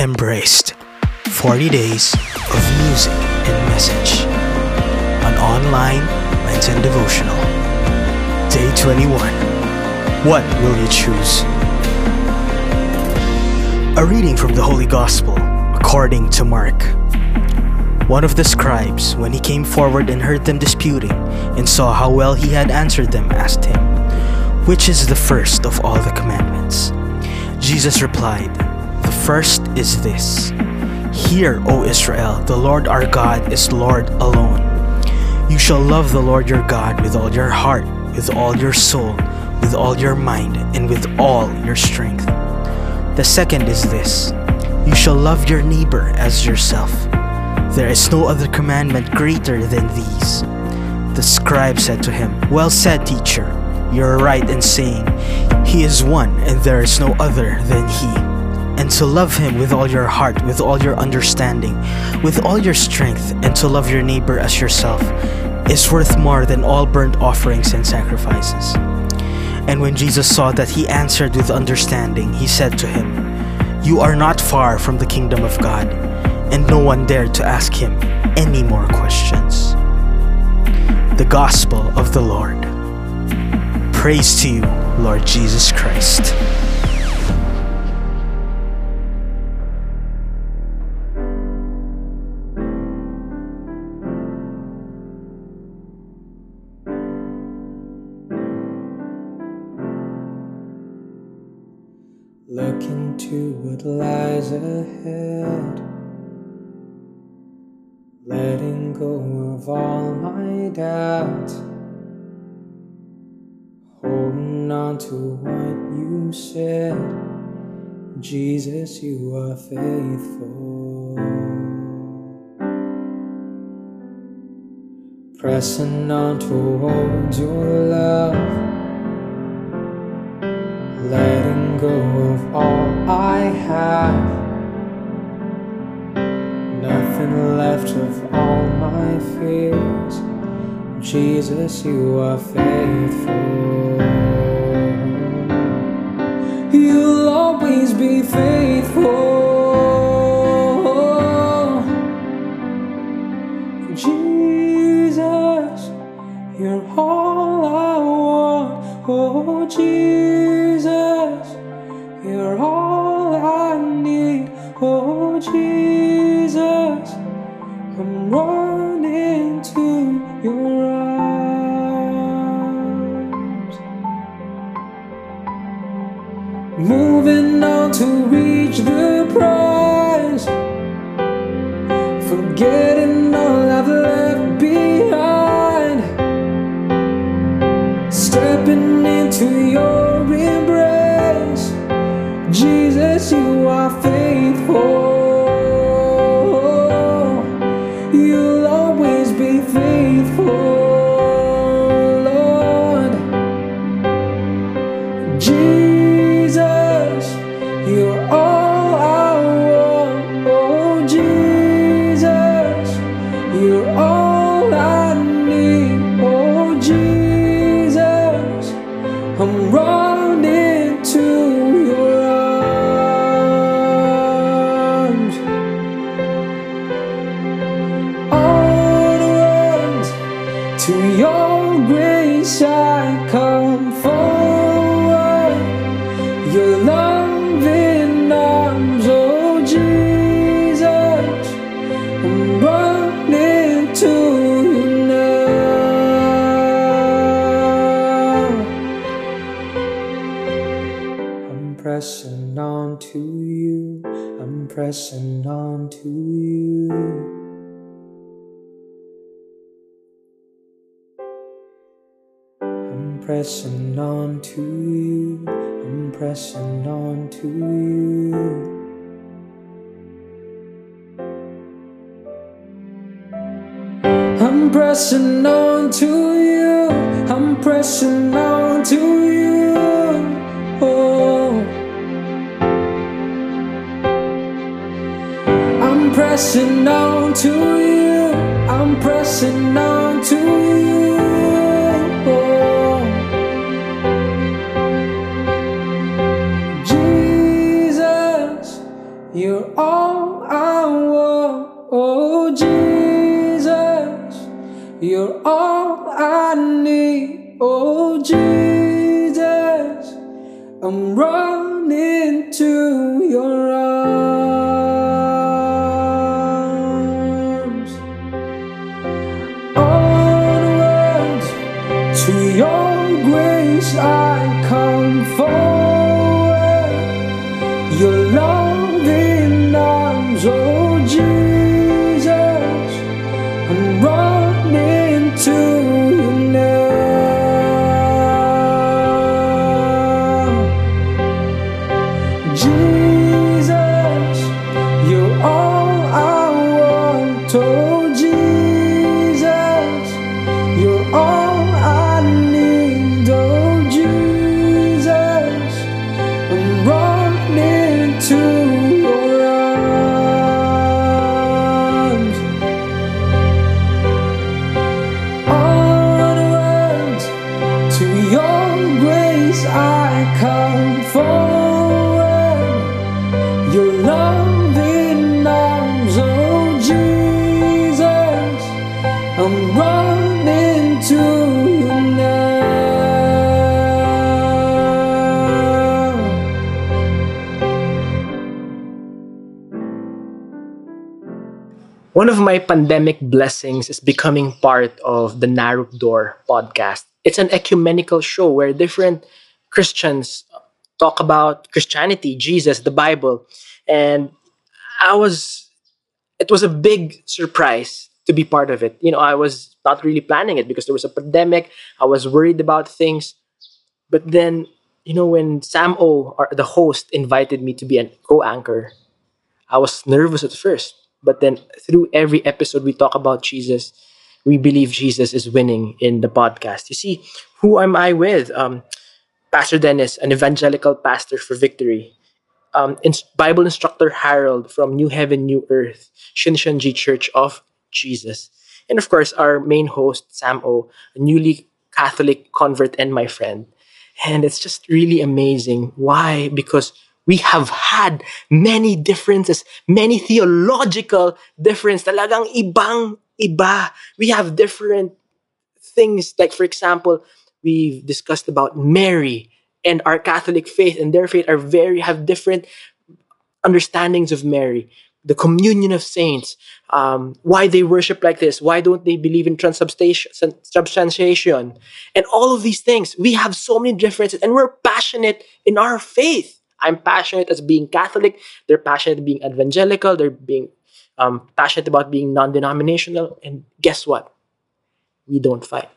Embraced 40 days of music and message. An online Lenten devotional. Day 21. What will you choose? A reading from the Holy Gospel according to Mark. One of the scribes, when he came forward and heard them disputing, and saw how well he had answered them, asked him, Which is the first of all the commandments? Jesus replied, first is this Hear, O Israel, the Lord our God is Lord alone. You shall love the Lord your God with all your heart, with all your soul, with all your mind, and with all your strength. The second is this You shall love your neighbor as yourself. There is no other commandment greater than these. The scribe said to him, Well said, teacher. You are right in saying, He is one, and there is no other than He. And to love Him with all your heart, with all your understanding, with all your strength, and to love your neighbor as yourself is worth more than all burnt offerings and sacrifices. And when Jesus saw that he answered with understanding, he said to him, You are not far from the kingdom of God and no one dared to ask him any more questions. The Gospel of the Lord. Praise to you, Lord Jesus Christ. Look into what lies ahead letting go of all my doubt. holding on to what you said. Jesus, you are faithful. Pressing on towards your love, letting go of all I have nothing left of all my fears. Jesus, you are faithful. You'll always be faithful. Forgetting pressing on to you. I'm pressing on to you. I'm pressing on to you. I'm pressing on to you. I'm pressing on to you. Pressing on to you. I'm pressing on to you. Oh. Jesus, you're all I want, oh Jesus. You're all I need, oh Jesus. I'm running to your grace I come forward. Your loving arms, oh Jesus. I'm running to you now. Jesus, One of my pandemic blessings is becoming part of the Narrow Door podcast. It's an ecumenical show where different Christians talk about Christianity, Jesus, the Bible. And I was, it was a big surprise to be part of it. You know, I was not really planning it because there was a pandemic. I was worried about things. But then, you know, when Sam O, or the host, invited me to be a co anchor, I was nervous at first, but then through every episode we talk about Jesus, we believe Jesus is winning in the podcast. You see, who am I with? Um, Pastor Dennis, an evangelical pastor for Victory. Um, Bible instructor Harold from New Heaven, New Earth, Shincheonji Church of Jesus. And of course, our main host, Sam O, a newly Catholic convert and my friend. And it's just really amazing. Why? Because we have had many differences, many theological differences. Talagang ibang iba. We have different things. Like, for example, we've discussed about Mary and our Catholic faith and their faith are very, have different understandings of Mary, the communion of saints, um, why they worship like this, why don't they believe in transubstantiation, and all of these things. We have so many differences, and we're passionate in our faith. I'm passionate as being Catholic. They're passionate being evangelical. They're being um, passionate about being non-denominational. And guess what? We don't fight,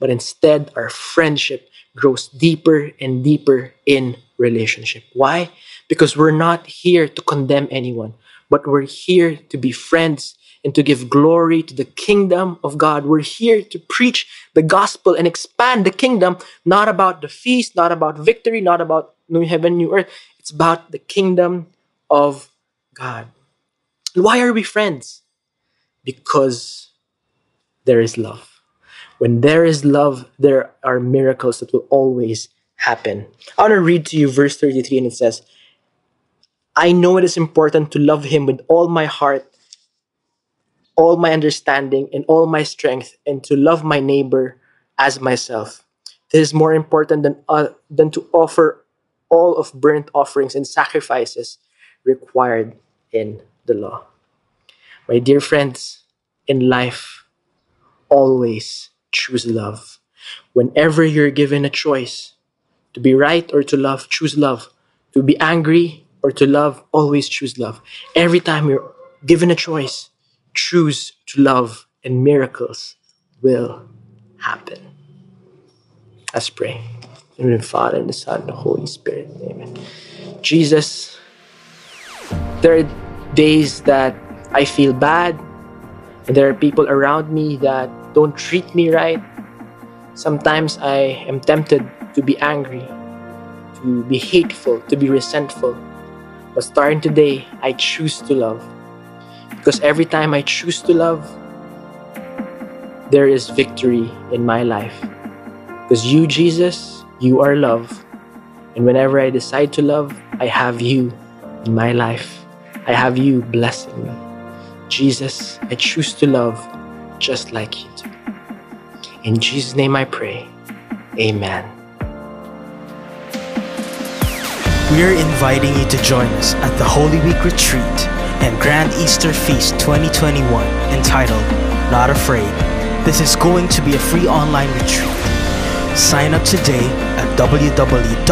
but instead, our friendship grows deeper and deeper in relationship. Why? Because we're not here to condemn anyone, but we're here to be friends and to give glory to the kingdom of God. We're here to preach the gospel and expand the kingdom, not about the feast, not about victory, not about new heaven, new earth. It's about the kingdom of God. And why are we friends? Because there is love. When there is love, there are miracles that will always happen. I want to read to you verse 33, and it says, I know it is important to love him with all my heart, all my understanding, and all my strength, and to love my neighbor as myself. This is more important than, uh, than to offer all of burnt offerings and sacrifices required in the law. My dear friends, in life, always choose love. Whenever you're given a choice to be right or to love, choose love. To be angry or to love, always choose love. Every time you're given a choice, choose to love, and miracles will happen. Let's pray. In the the Father, and the Son, and the Holy Spirit. Amen. Jesus, there are days that I feel bad, and there are people around me that don't treat me right. Sometimes I am tempted to be angry, to be hateful, to be resentful. But starting today, I choose to love. Because every time I choose to love, there is victory in my life. Because you, Jesus, you are love. And whenever I decide to love, I have you in my life. I have you blessing me. Jesus, I choose to love just like you do. In Jesus' name I pray. Amen. We are inviting you to join us at the Holy Week Retreat and Grand Easter Feast 2021 entitled Not Afraid. This is going to be a free online retreat. Sign up today at www.feast.ph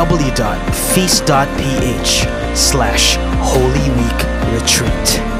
slash Holy Week Retreat.